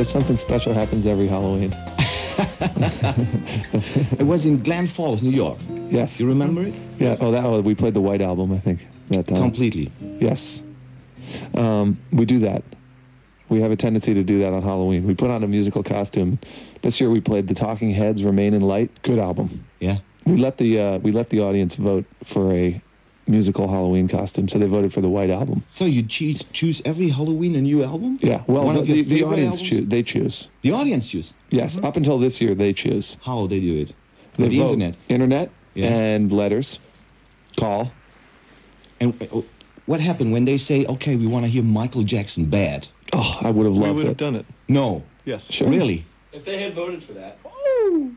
there's something special happens every Halloween. It was in Glen Falls, New York. Yes. You remember it? Yeah. Oh, that was, we played the White Album, I think, that time. Completely. Yes. Um, we do that. We have a tendency to do that on Halloween. We put on a musical costume. This year we played The Talking Heads, Remain in Light. Good album. Yeah. We let the uh, we let the audience vote for a musical Halloween costume, so they voted for the White Album. So you choose choose every Halloween a new album? Yeah. Well, One the, the, the audience choose. They choose. The audience choose. Yes. Up until this year, they choose. How they do it? They the vote. internet. Internet Yeah. and letters. Call. And uh, what happened when they say, "Okay, we want to hear Michael Jackson bad"? Oh, I would have loved it. We would it. have done it. No, Yes. Sure. really. If they had voted for that.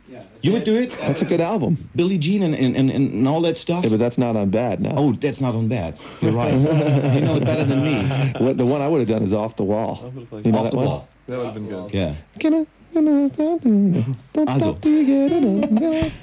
Yeah. You would do it? That's a good album. Billie Jean and, and, and, and all that stuff. Yeah, but that's not on bad now. oh, that's not on bad. You're right. you know it better than me. What, the one I would have done is off the wall. I would've liked You know Off that the one? wall. That would have been good. Yeah. Can I- can I- Don't stop till you get enough.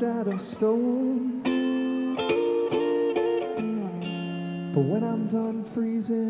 carved out of stone. But when I'm done freezing,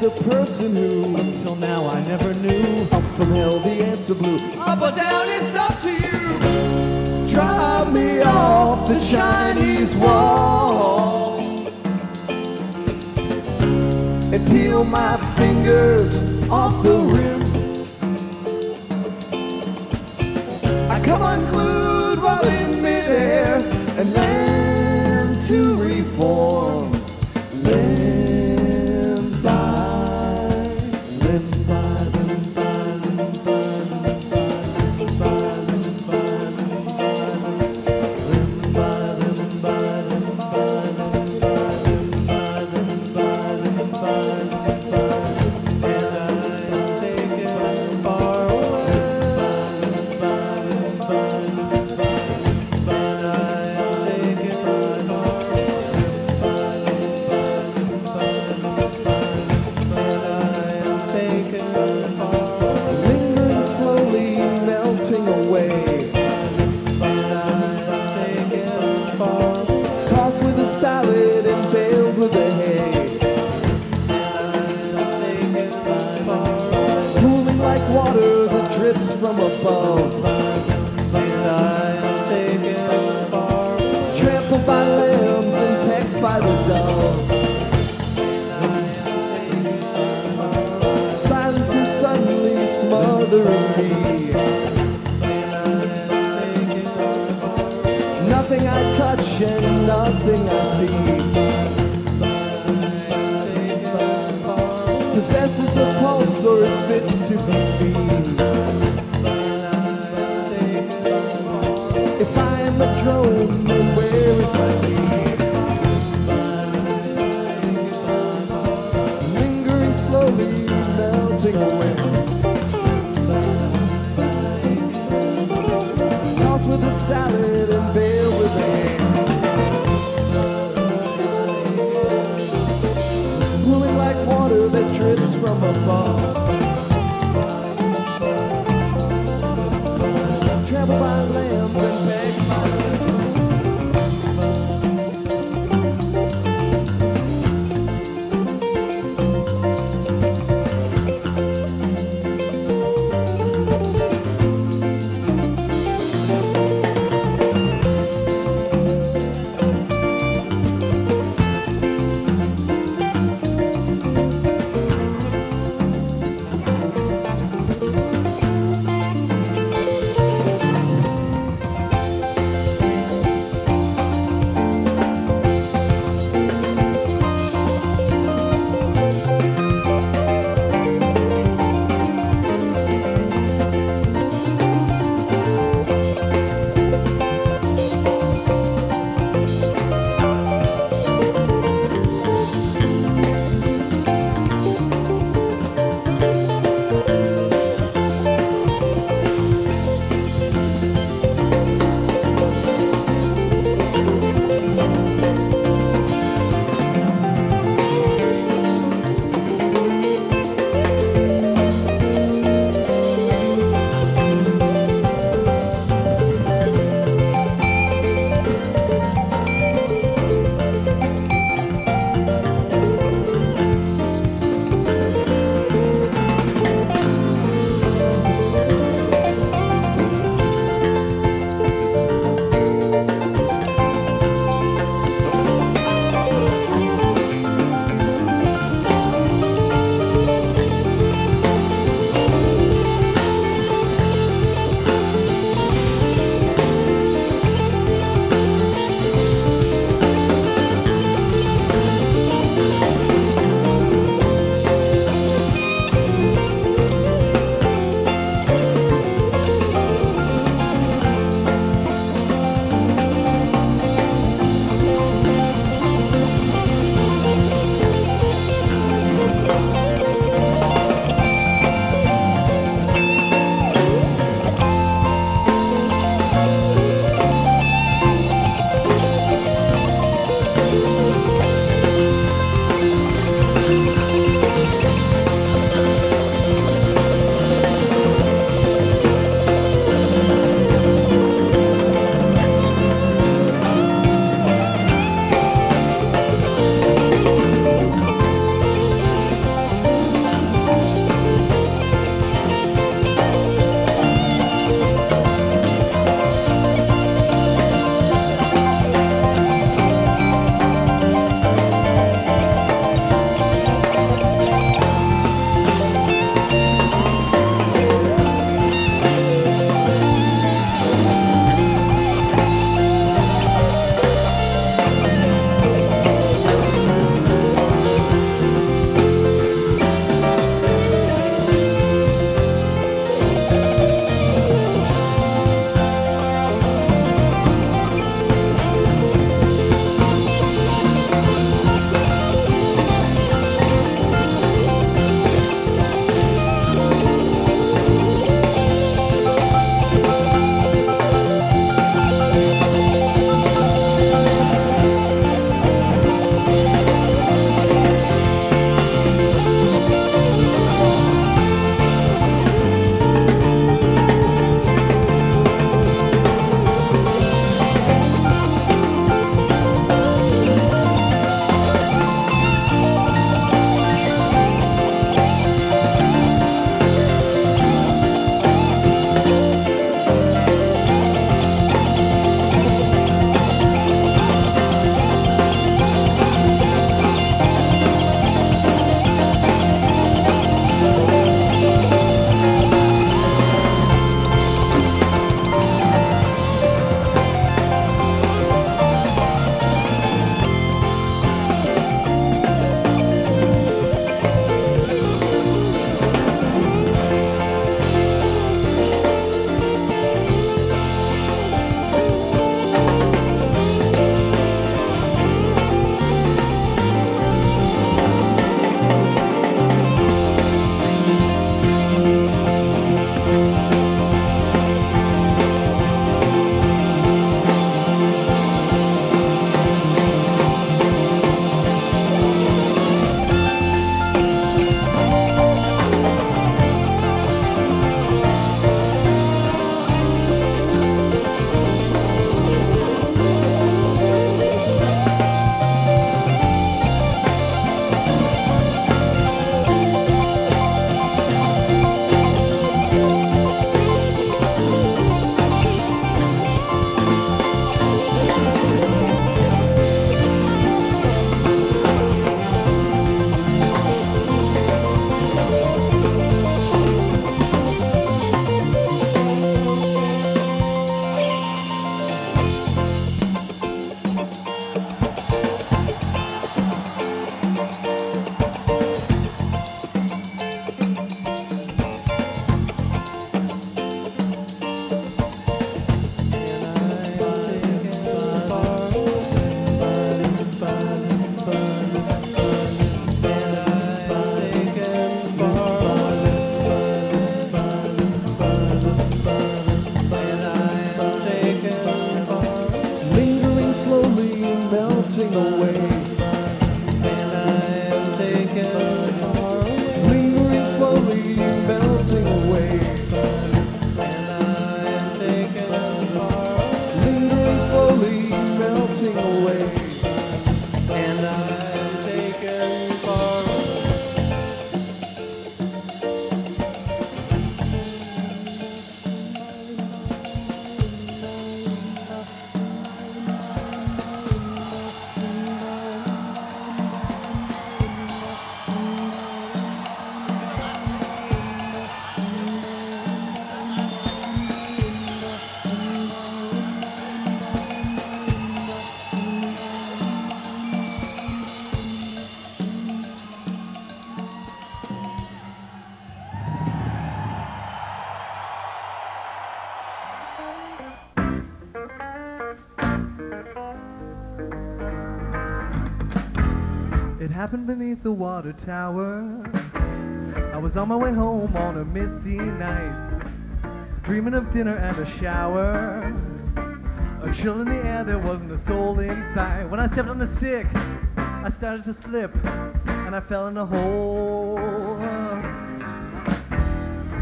the person who, until now, I never knew. Up from hell, the answer blew. Up or down, it's up to you. Drive me off the Chinese wall and peel my fingers off the rim. I come unglued. Happened beneath the water tower. I was on my way home on a misty night, dreaming of dinner and a shower. A chill in the air, there wasn't a soul in sight. When I stepped on the stick, I started to slip, and I fell in a hole.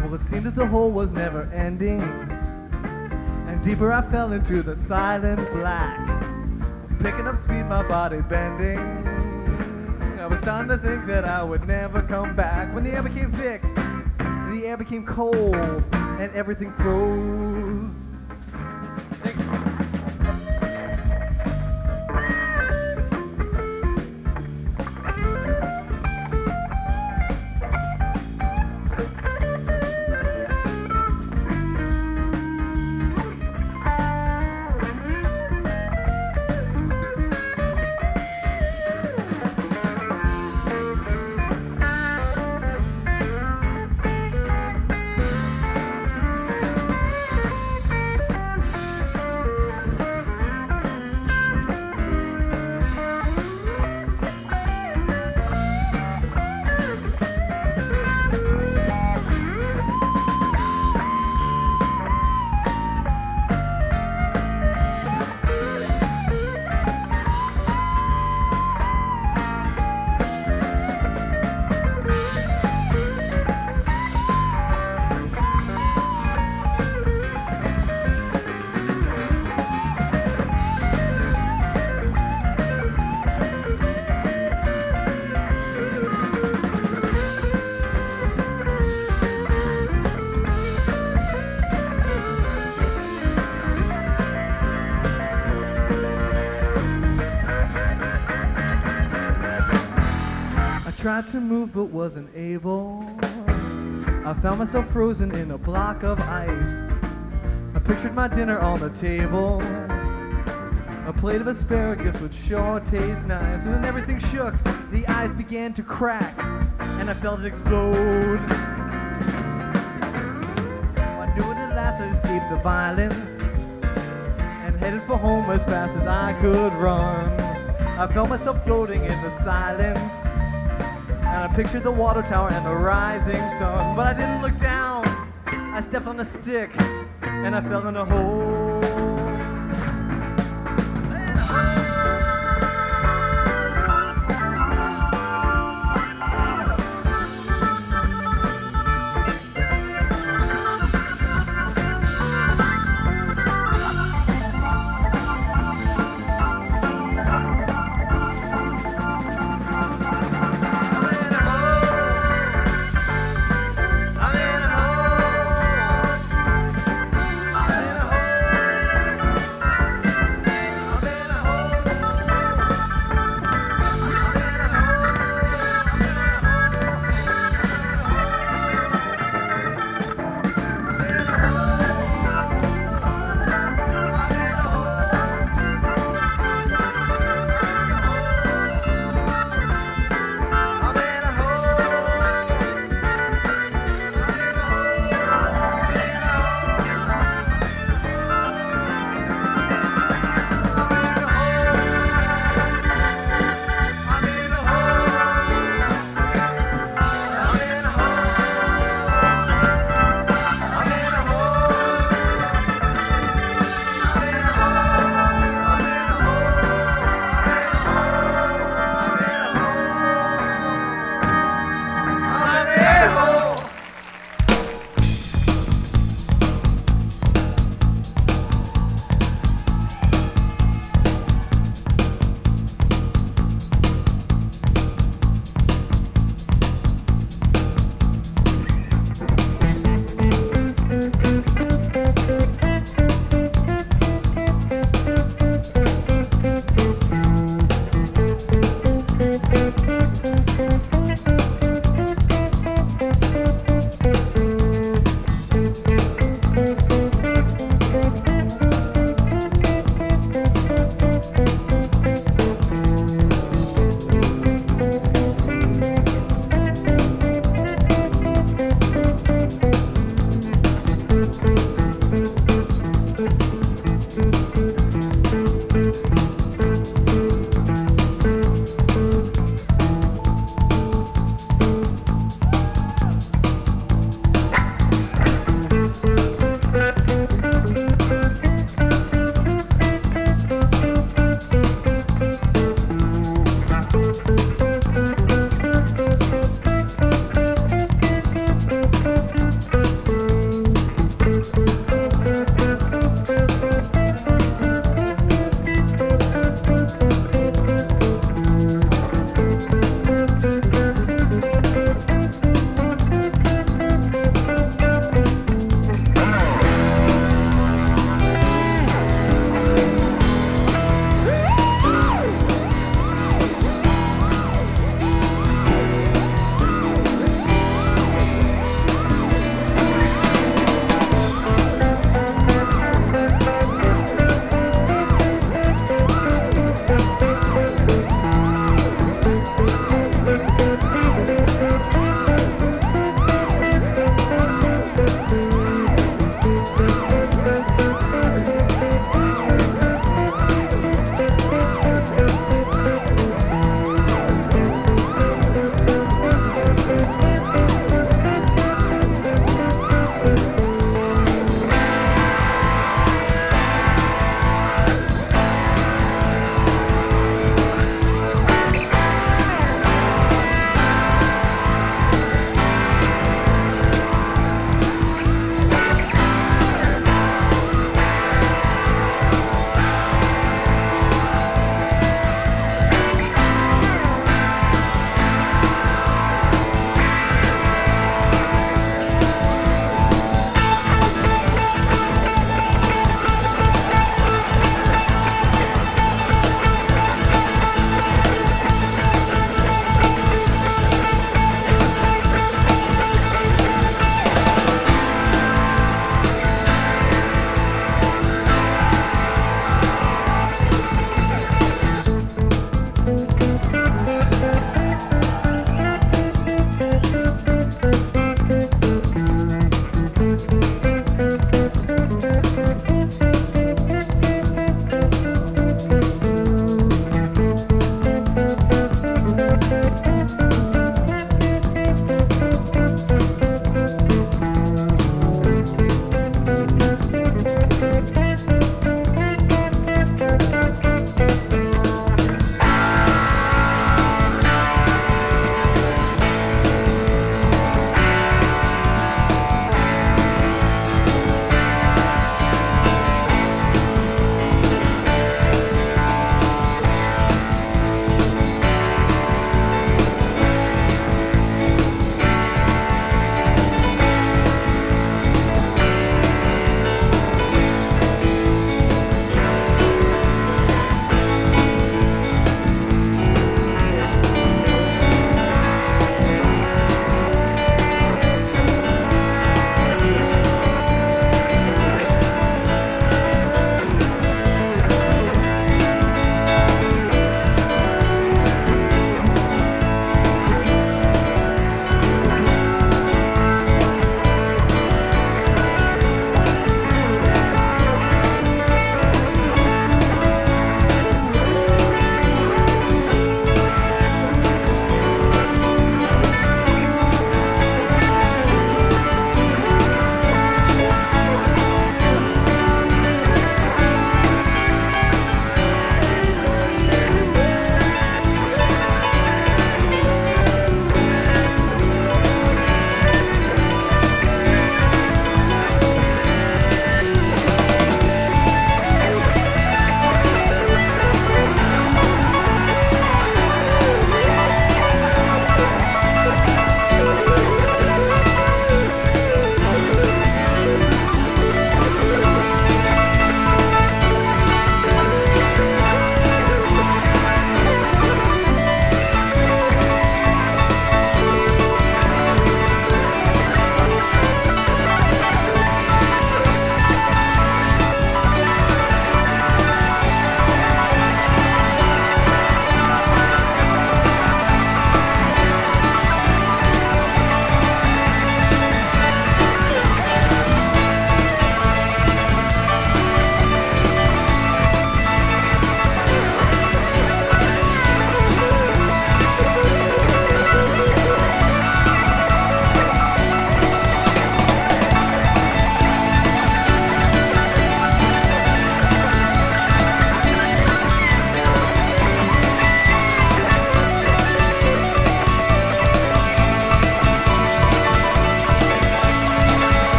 Well, it seemed that the hole was never ending, and deeper I fell into the silent black. Picking up speed, my body bending. Starting to think that I would never come back. When the air became thick, the air became cold, and everything froze. Tried to move but wasn't able. I found myself frozen in a block of ice. I pictured my dinner on the table. A plate of asparagus would sure taste nice. But then everything shook, the ice began to crack, and I felt it explode. I knew it at last I escaped the violence and headed for home as fast as I could run. I felt myself floating in the silence. Pictured the water tower and the rising sun. But I didn't look down. I stepped on a stick and I fell in a hole.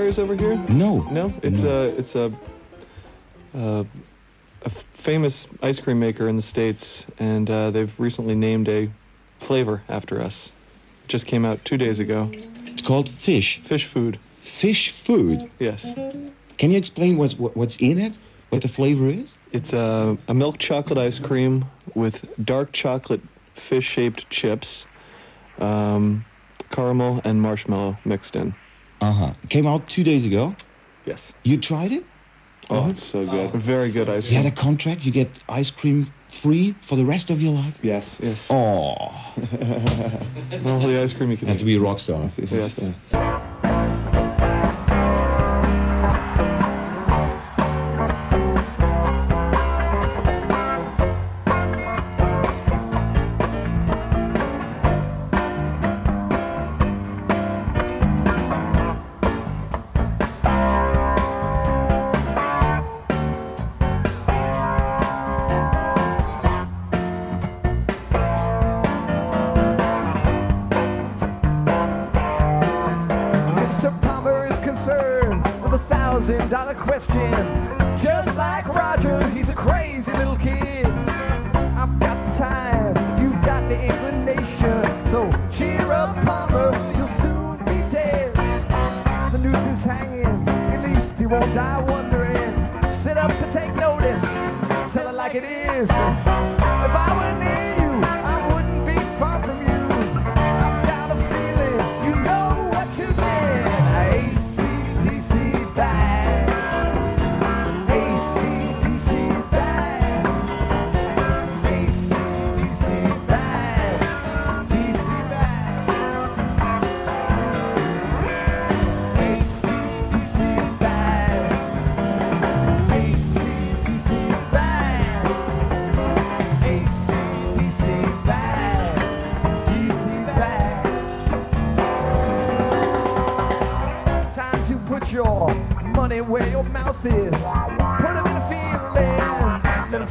Jerry's over here? No. No, it's No. a it's a uh, a famous ice cream maker in the states, and uh, they've recently named a flavor after us. It just came out two days ago. It's called Phish. Phish food. Phish food. Yes, Can you explain what's what, what's in it? What the flavor is? it's a, a milk chocolate ice cream with dark chocolate fish-shaped chips, um, caramel and marshmallow mixed in. Uh huh. Came out two days ago. Yes. You tried it? Oh, it's so good. Very good ice cream. You had a contract. You get ice cream free for the rest of your life. Yes. Yes. Oh, All the ice cream you can have to be a rock star. Yes. Mr.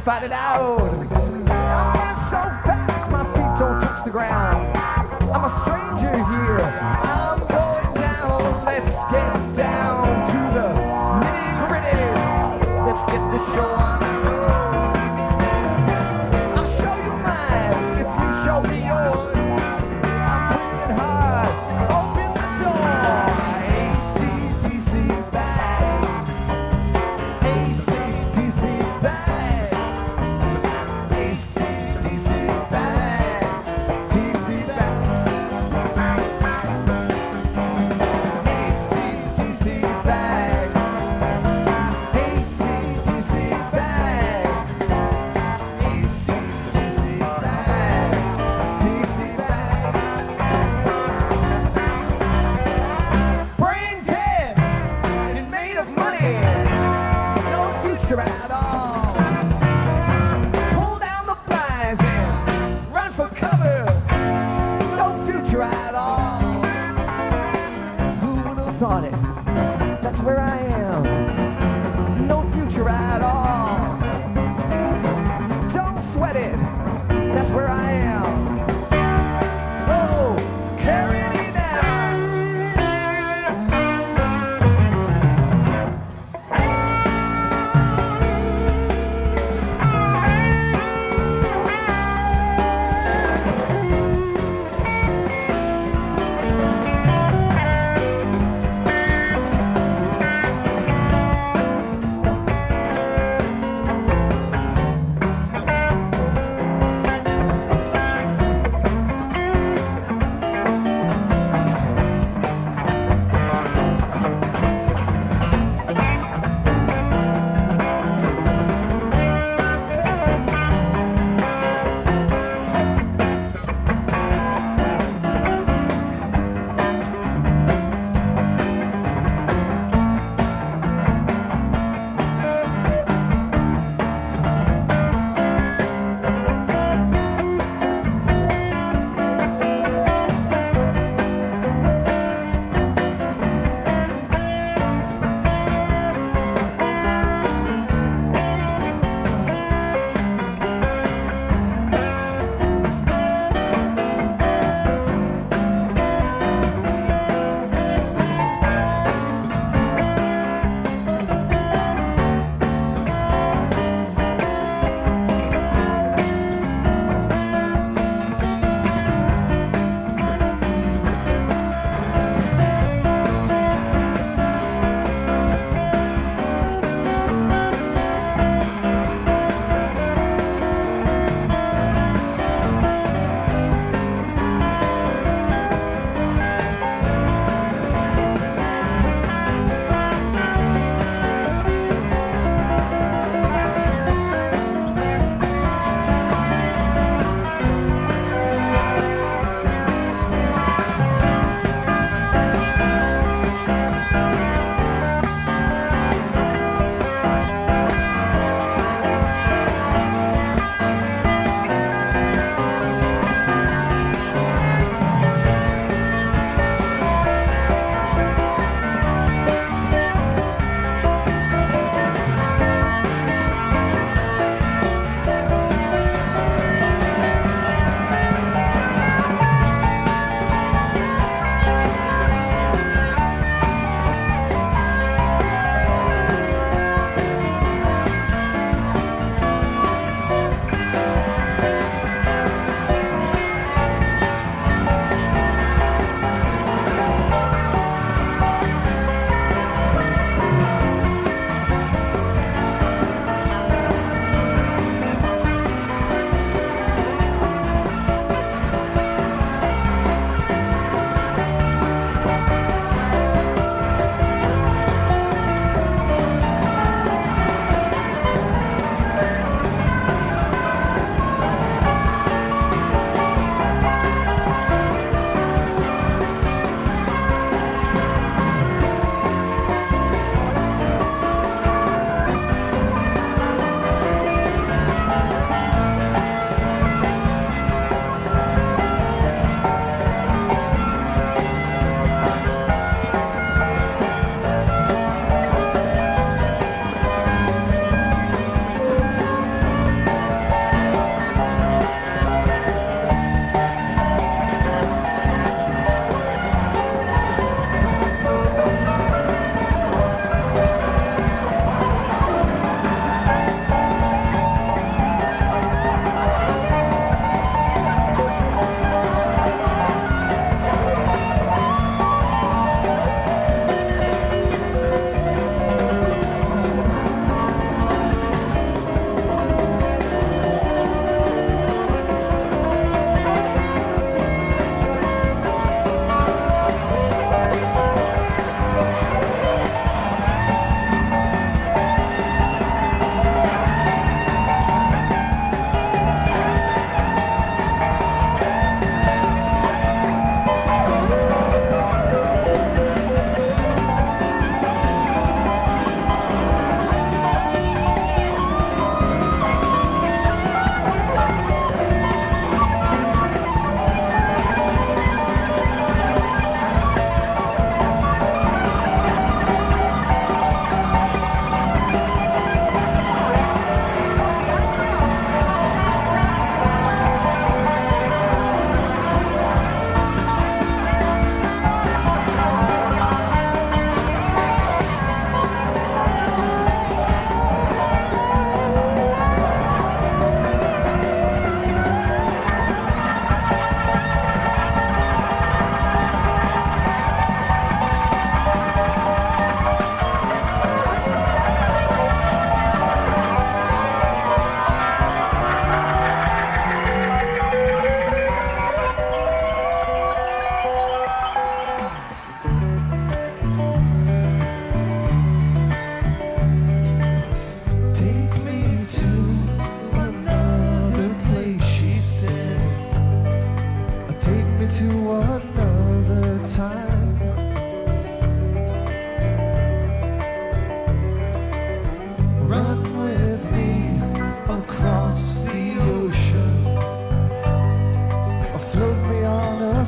fight it out.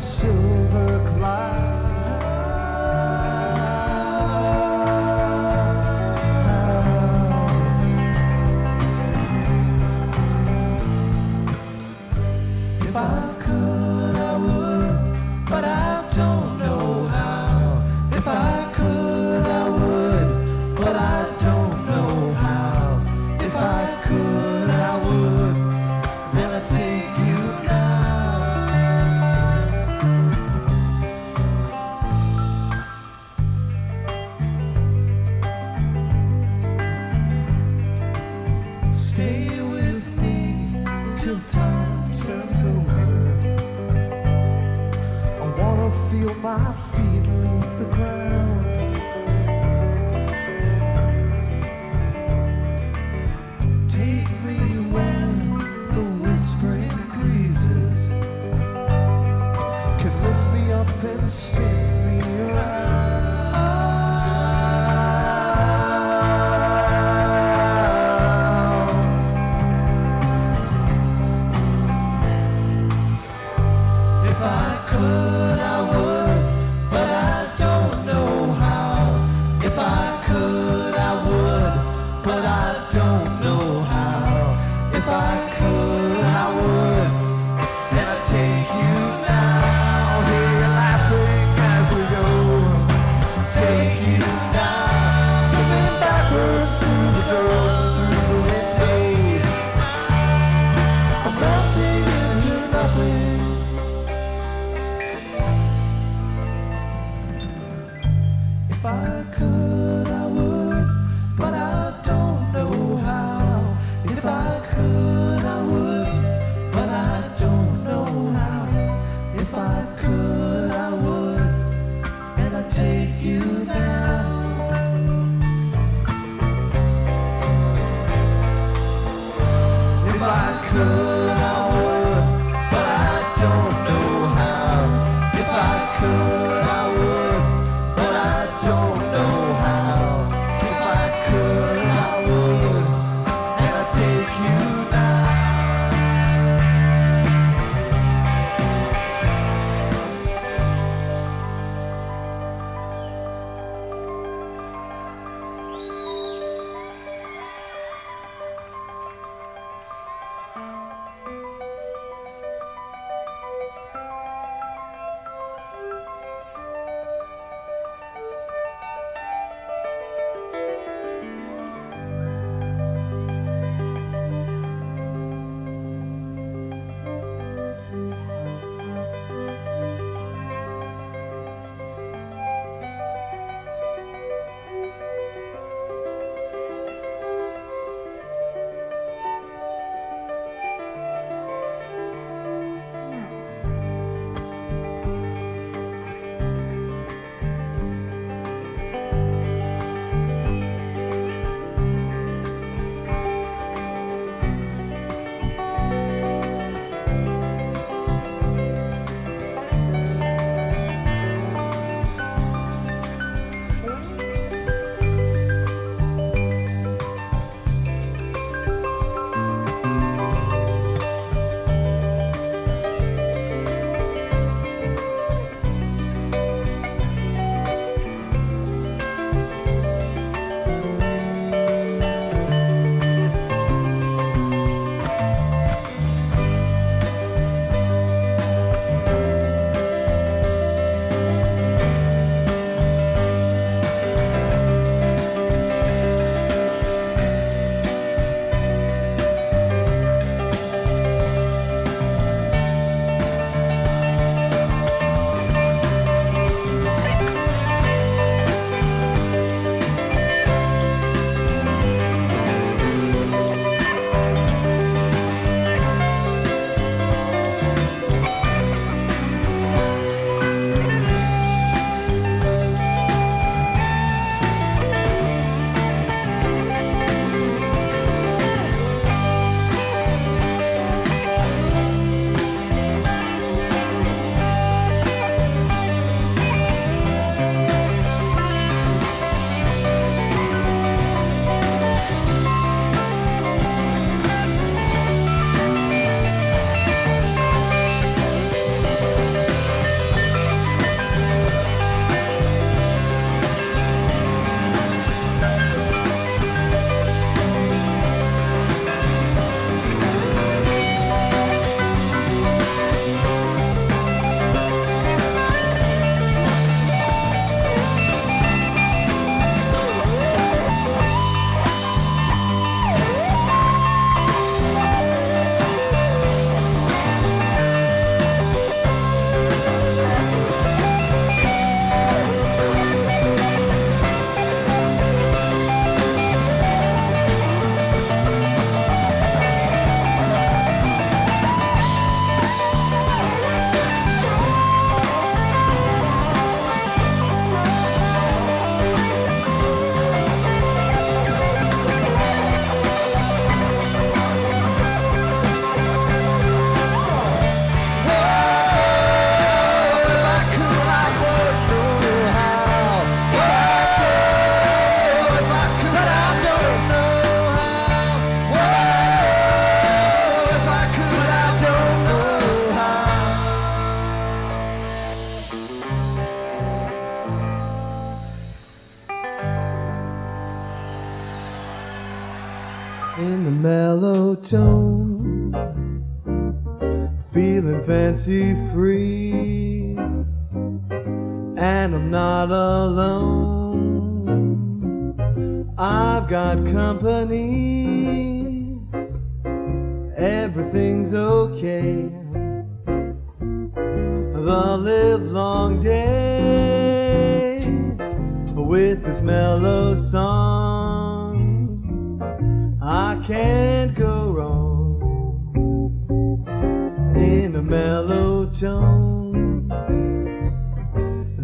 soon.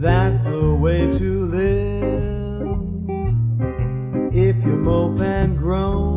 That's the way to live. If you mope and groan.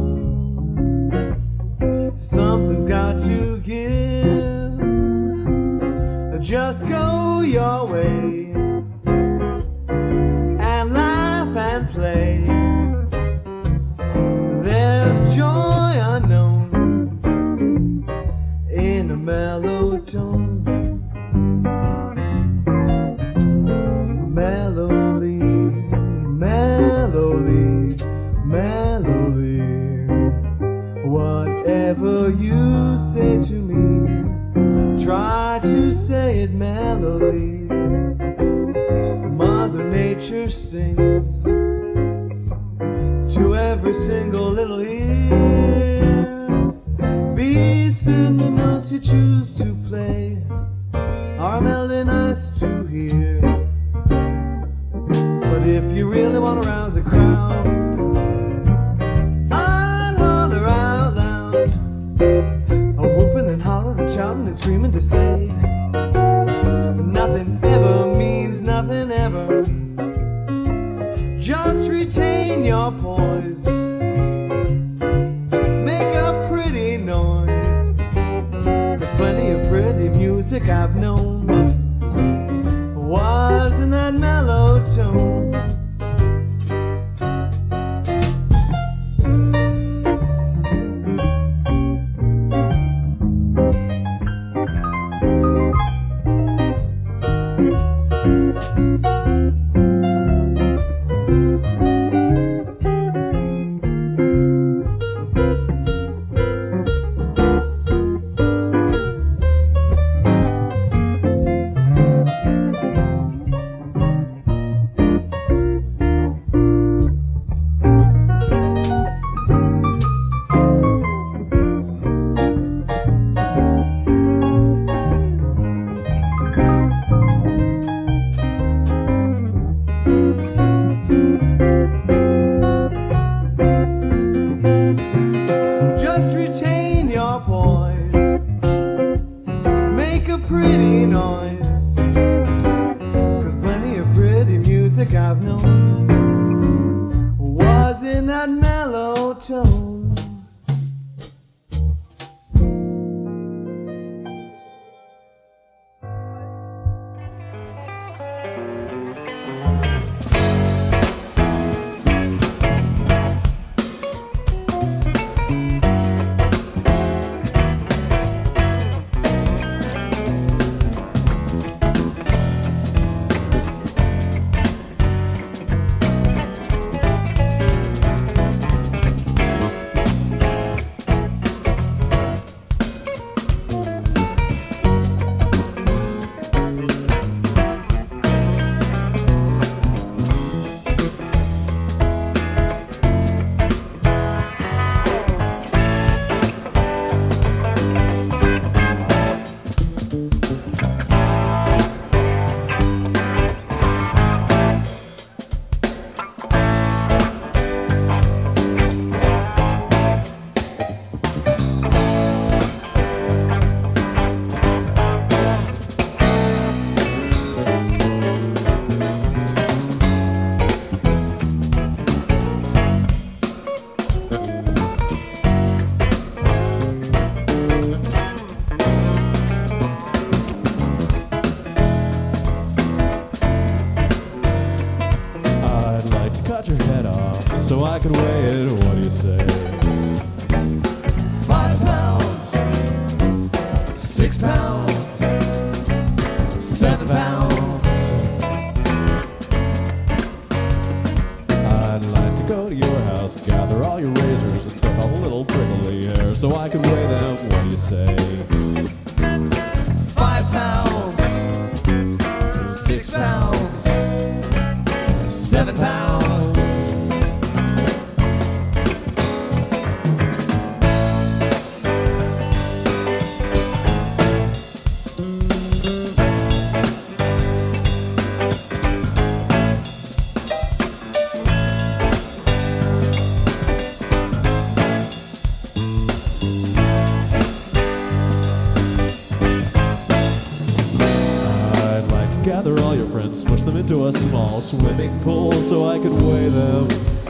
and smush them into a small swimming pool so I could weigh them.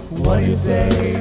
What do you say?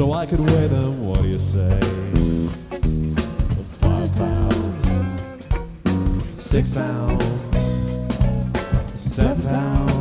so I could weigh them. What do you say? Five pounds, six pounds, seven pounds.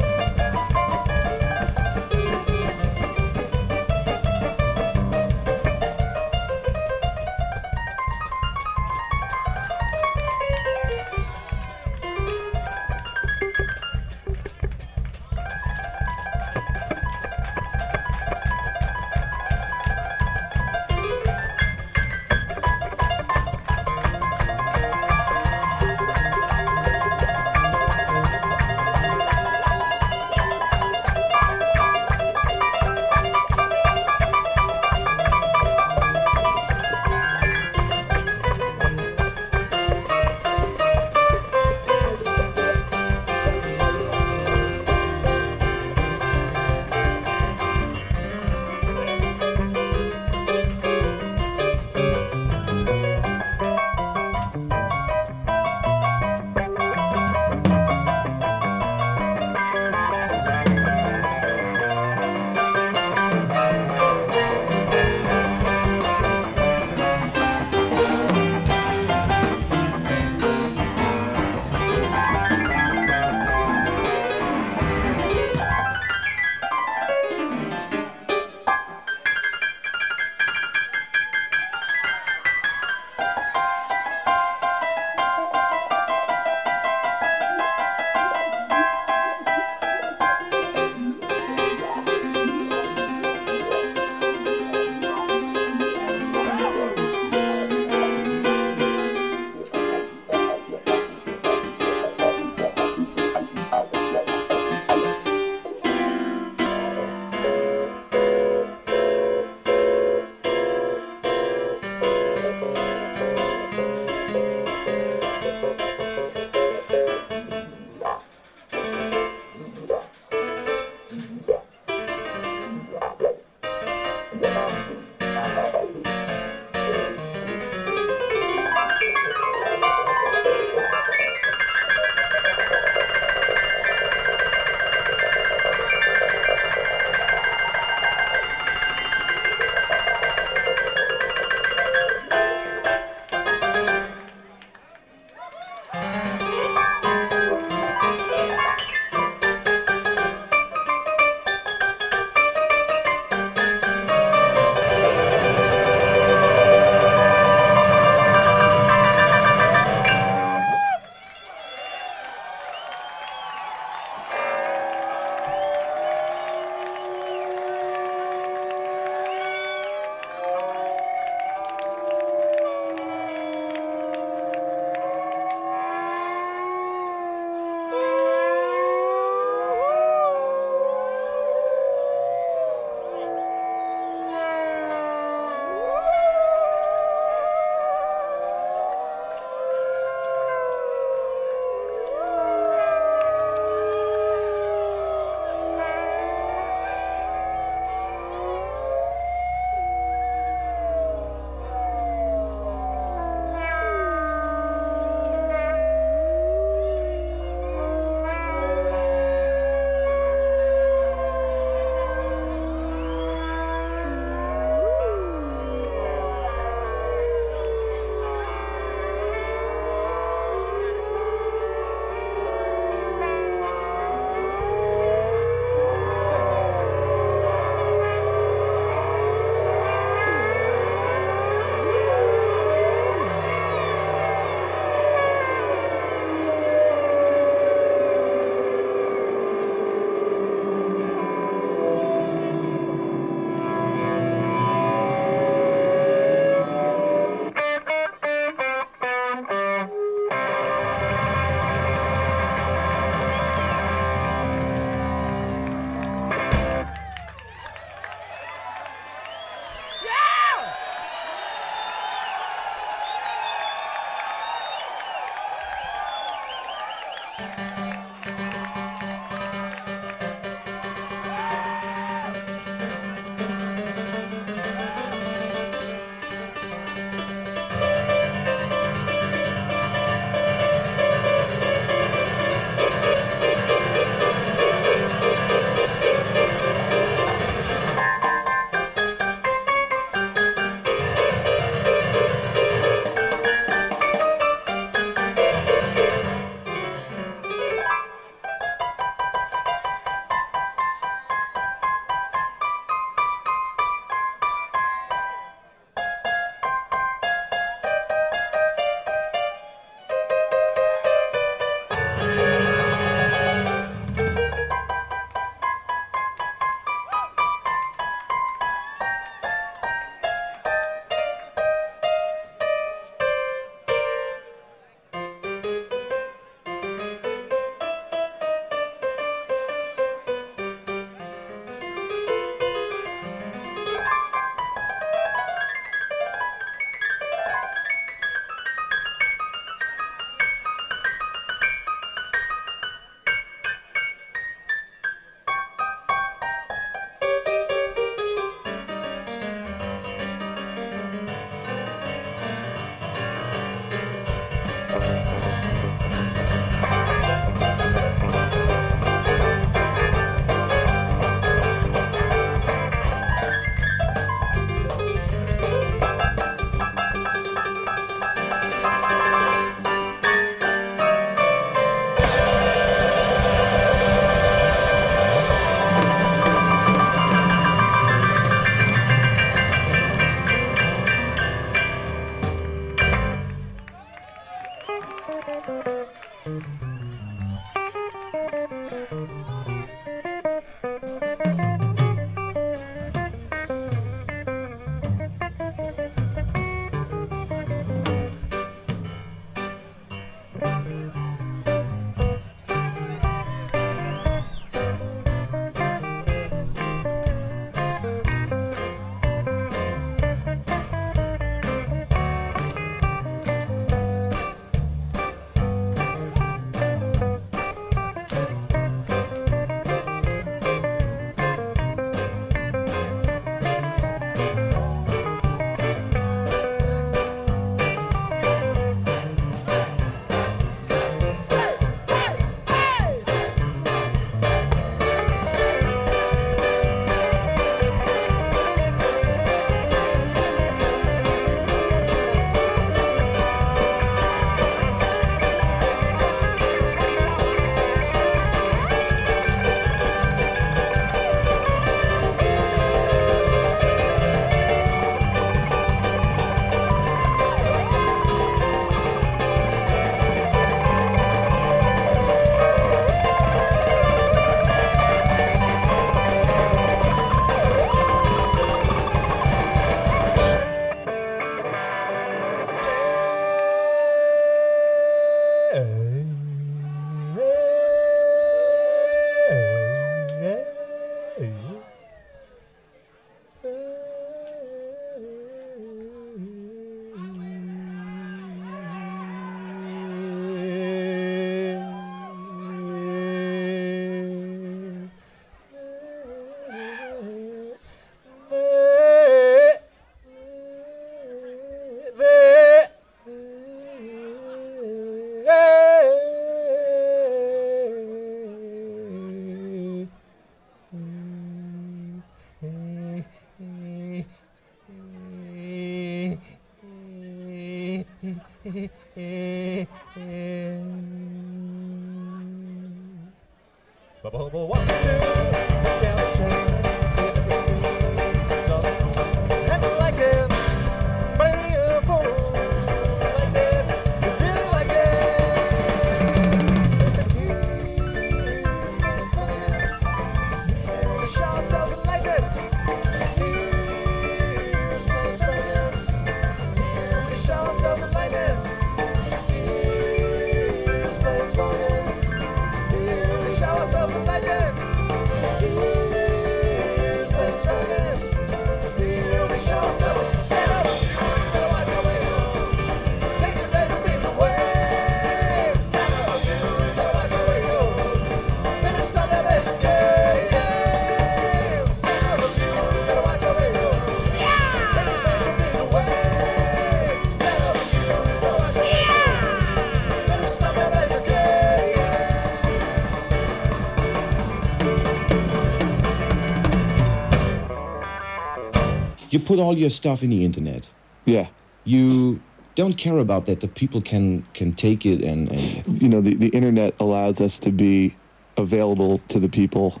Put all your stuff in the internet. Yeah. You don't care about that. The people can can take it and, and You know, the, the internet allows us to be available to the people,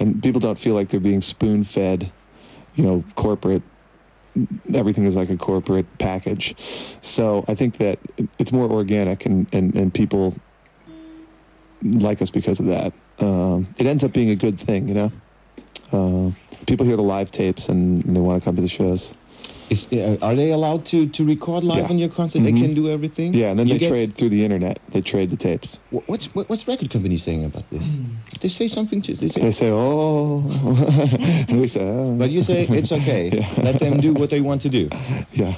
and people don't feel like they're being spoon fed, you know, corporate. Everything is like a corporate package. So I think that it's more organic, and, and, and people like us because of that. Um, it ends up being a good thing, you know? Uh, people hear the live tapes and, they want to come to the shows. is, uh, are they allowed to, to record live Yeah. on your concert? They Mhm. can do everything. Yeah, and then You they get- trade through the internet. They trade the tapes. What's what, what's record company saying about this? They say something to they say, They say, oh, and we say, oh. but you say it's okay. Yeah. Let them do what they want to do. yeah.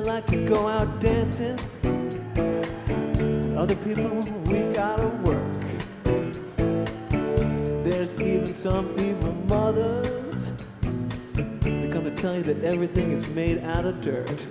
Like to go out dancing. Other people we gotta work. There's even some evil mothers. They come to tell you that everything is made out of dirt.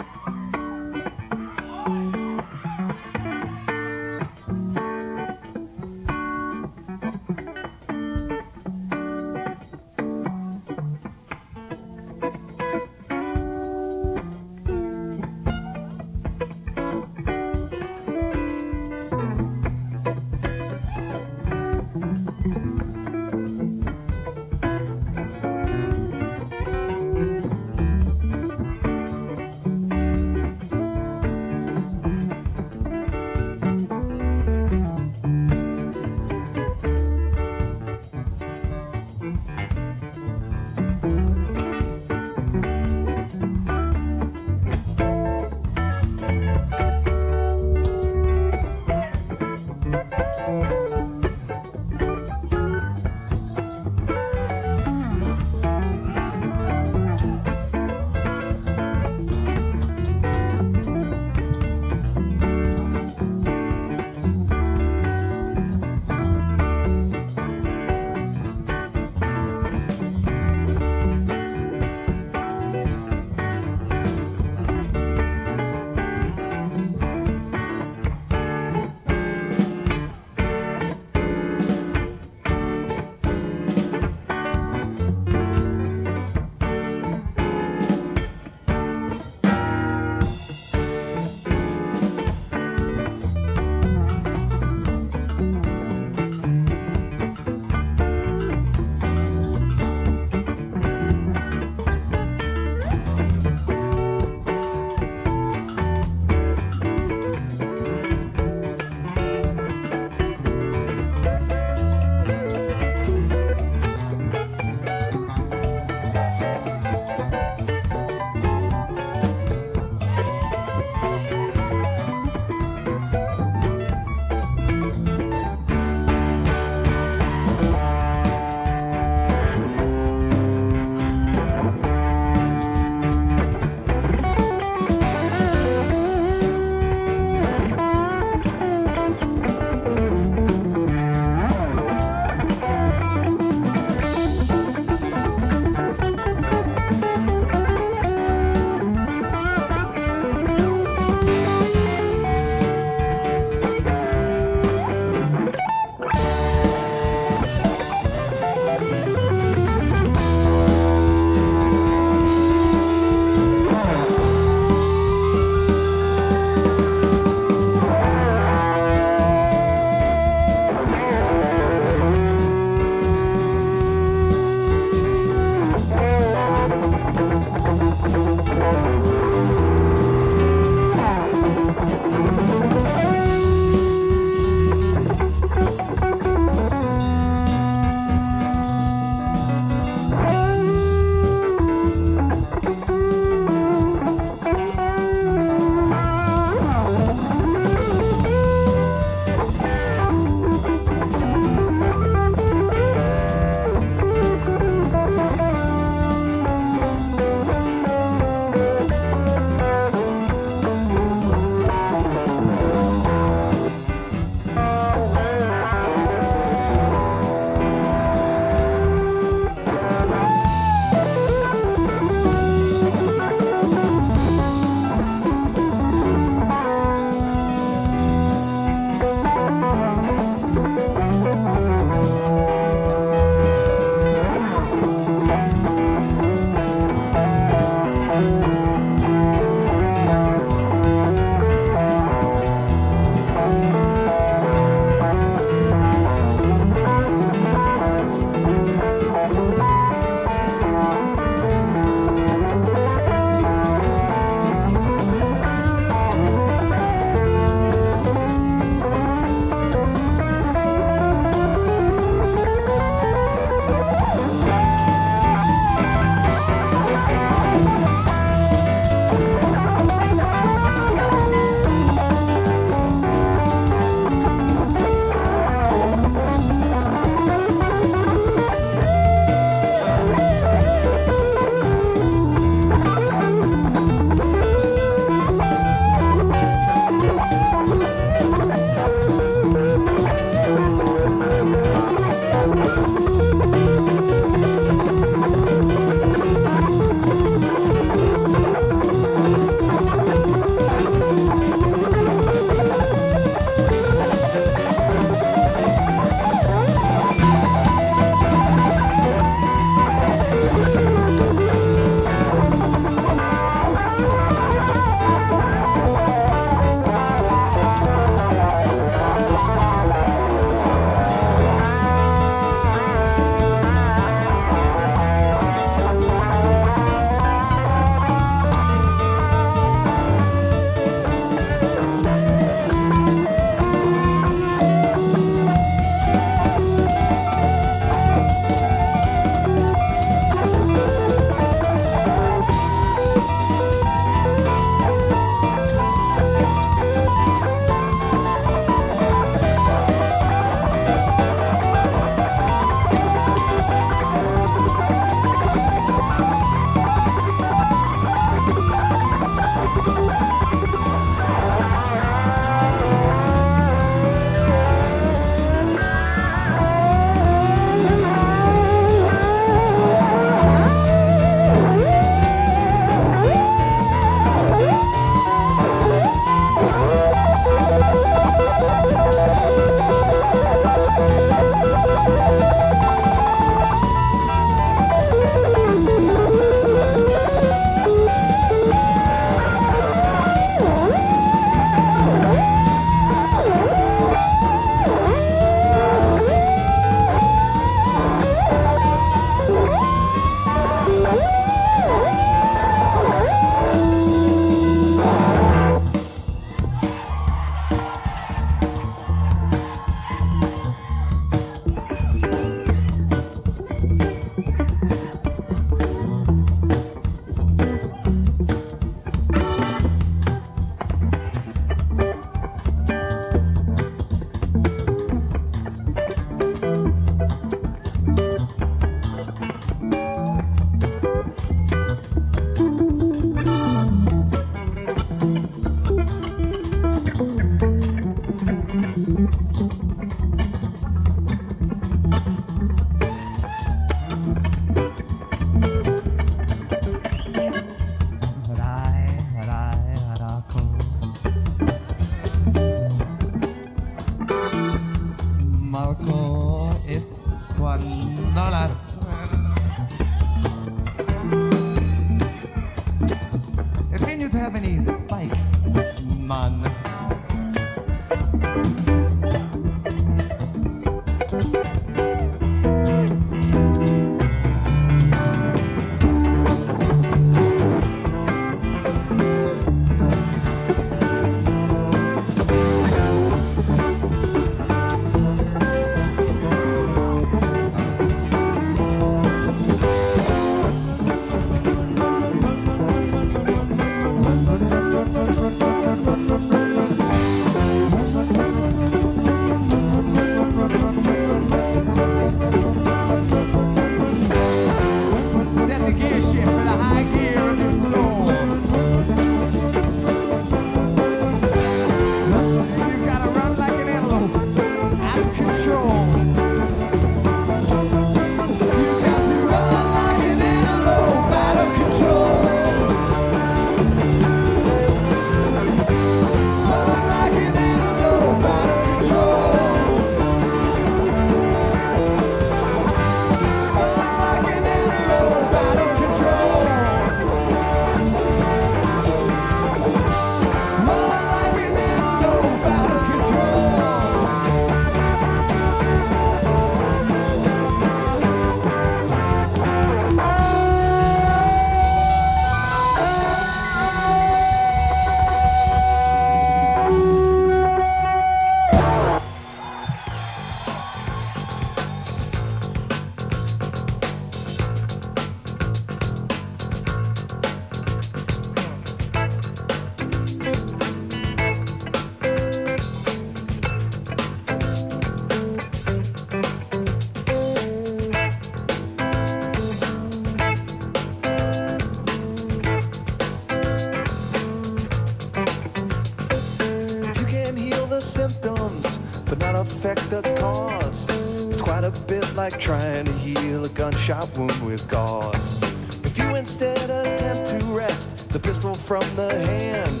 like trying to heal a gunshot wound with gauze. If you instead attempt to wrest the pistol from the hand,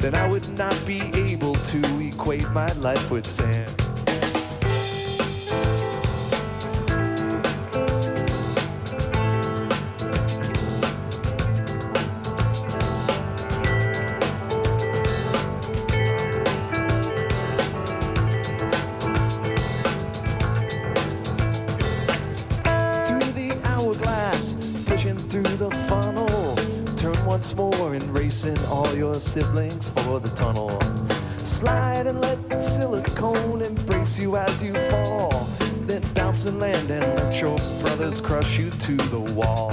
then I would not be able to equate my life with sand. let silicone embrace you as you fall. Then bounce and land and let your brothers crush you to the wall.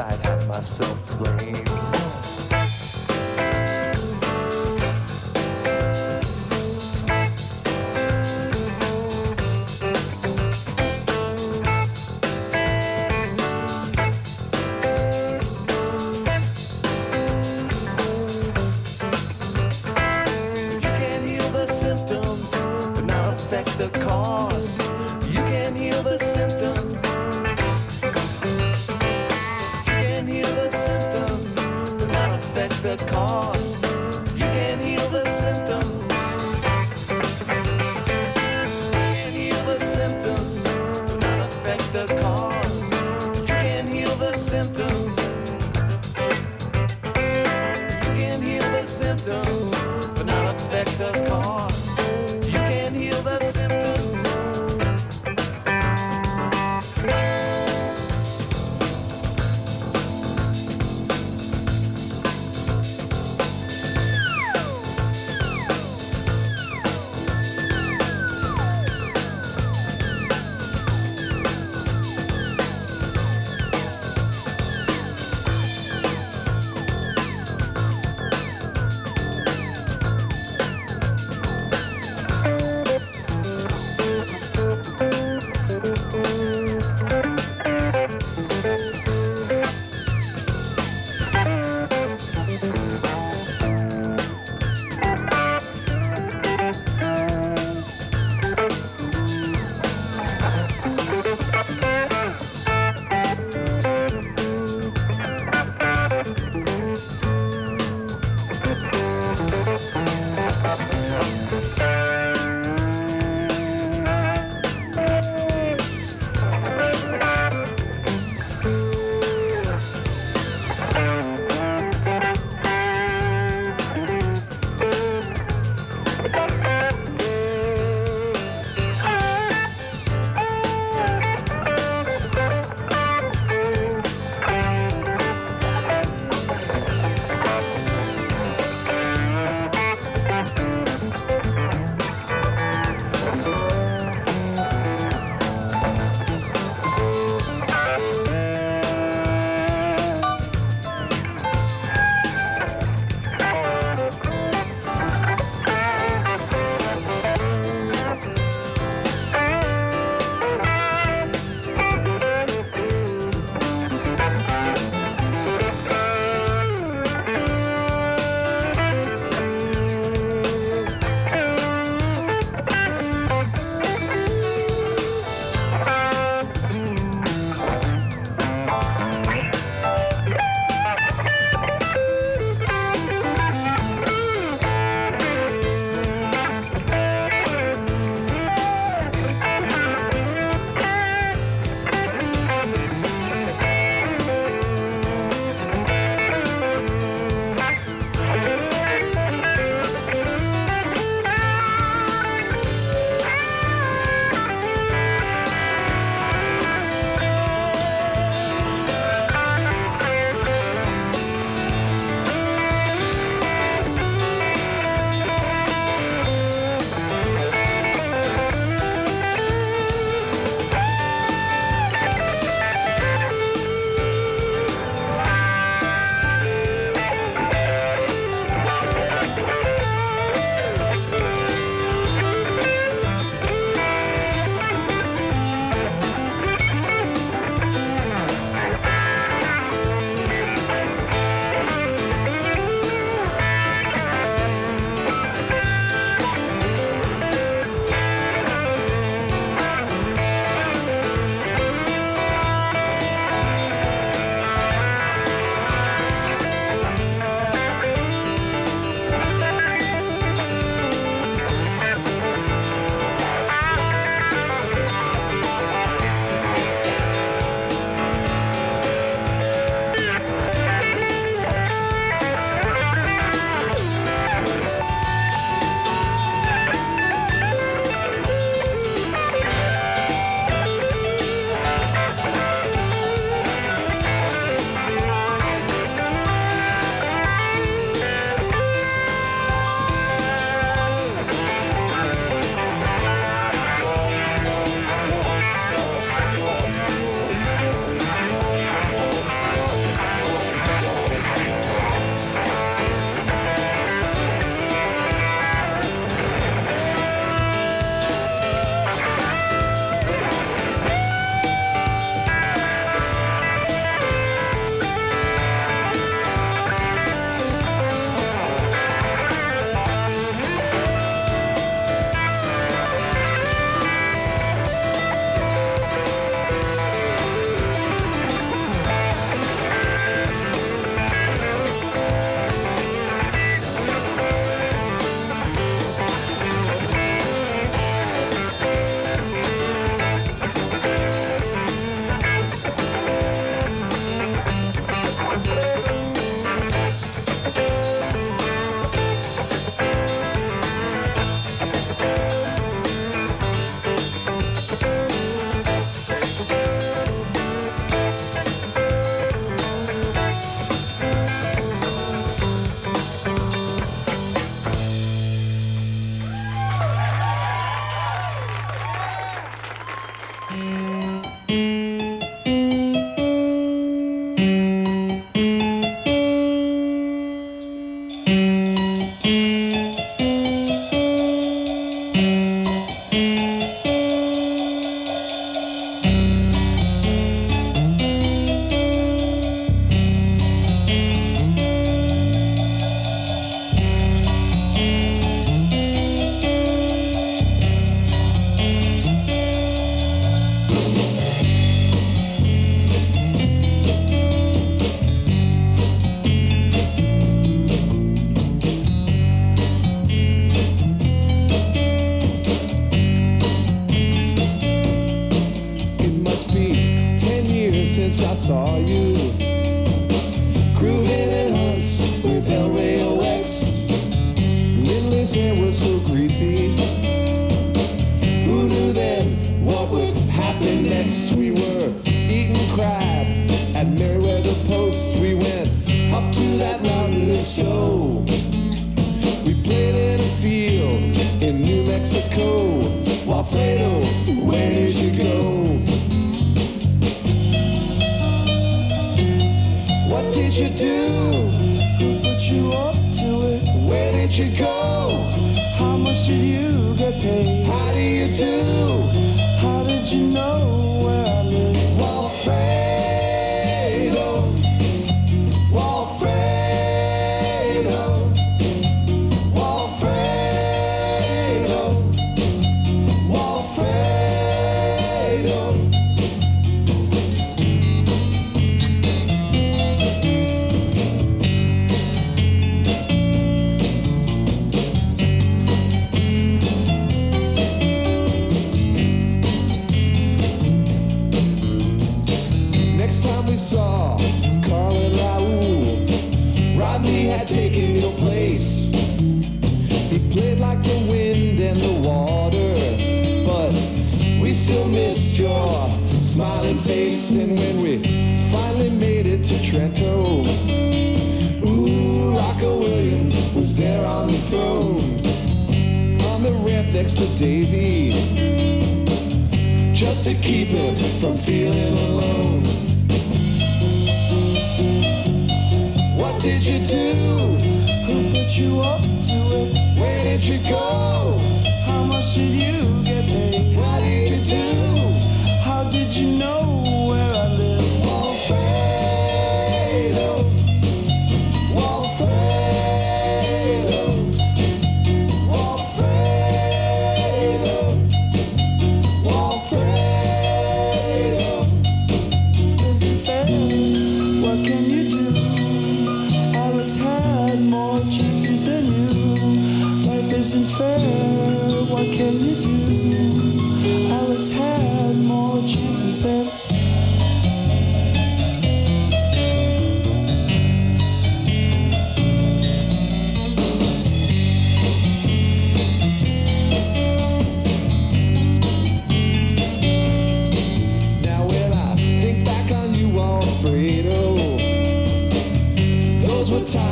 side, have myself to blame.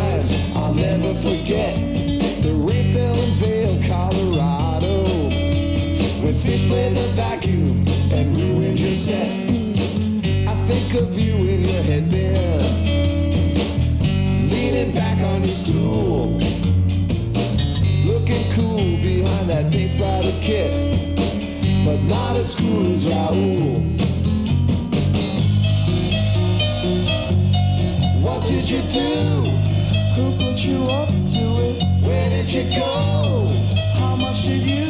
times I'll never forget. The rain fell in Vail, Colorado. When fish played the vacuum and ruined your set. I think of you in your headband. Leaning back on your stool. Looking cool behind that paint spider kit. But not as cool as Raul. What did you do? put you up to it? Where did you go? How much did you?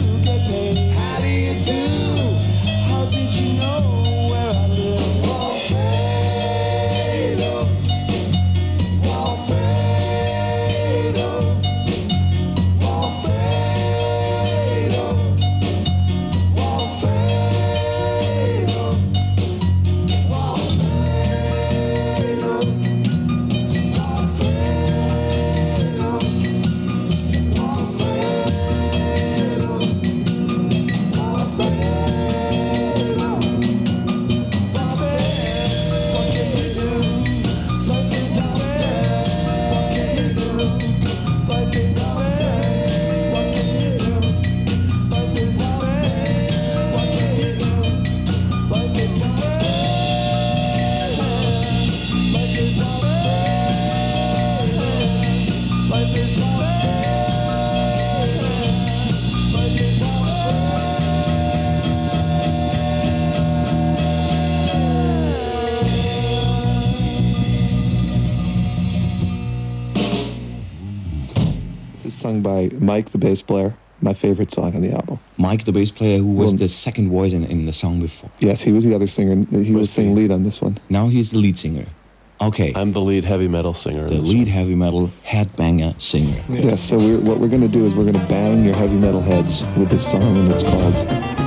Sung by Mike, the bass player. My favorite song on the album. Mike, the bass player, who was Well- the second voice in, in the song before. Yes, he was the other singer. He was Was singing lead on this one. Now he's the lead singer. Okay. I'm the lead heavy metal singer. the lead one. heavy metal headbanger singer. Yes. so we're, what we're going to do is we're going to bang your heavy metal heads with this song, and it's called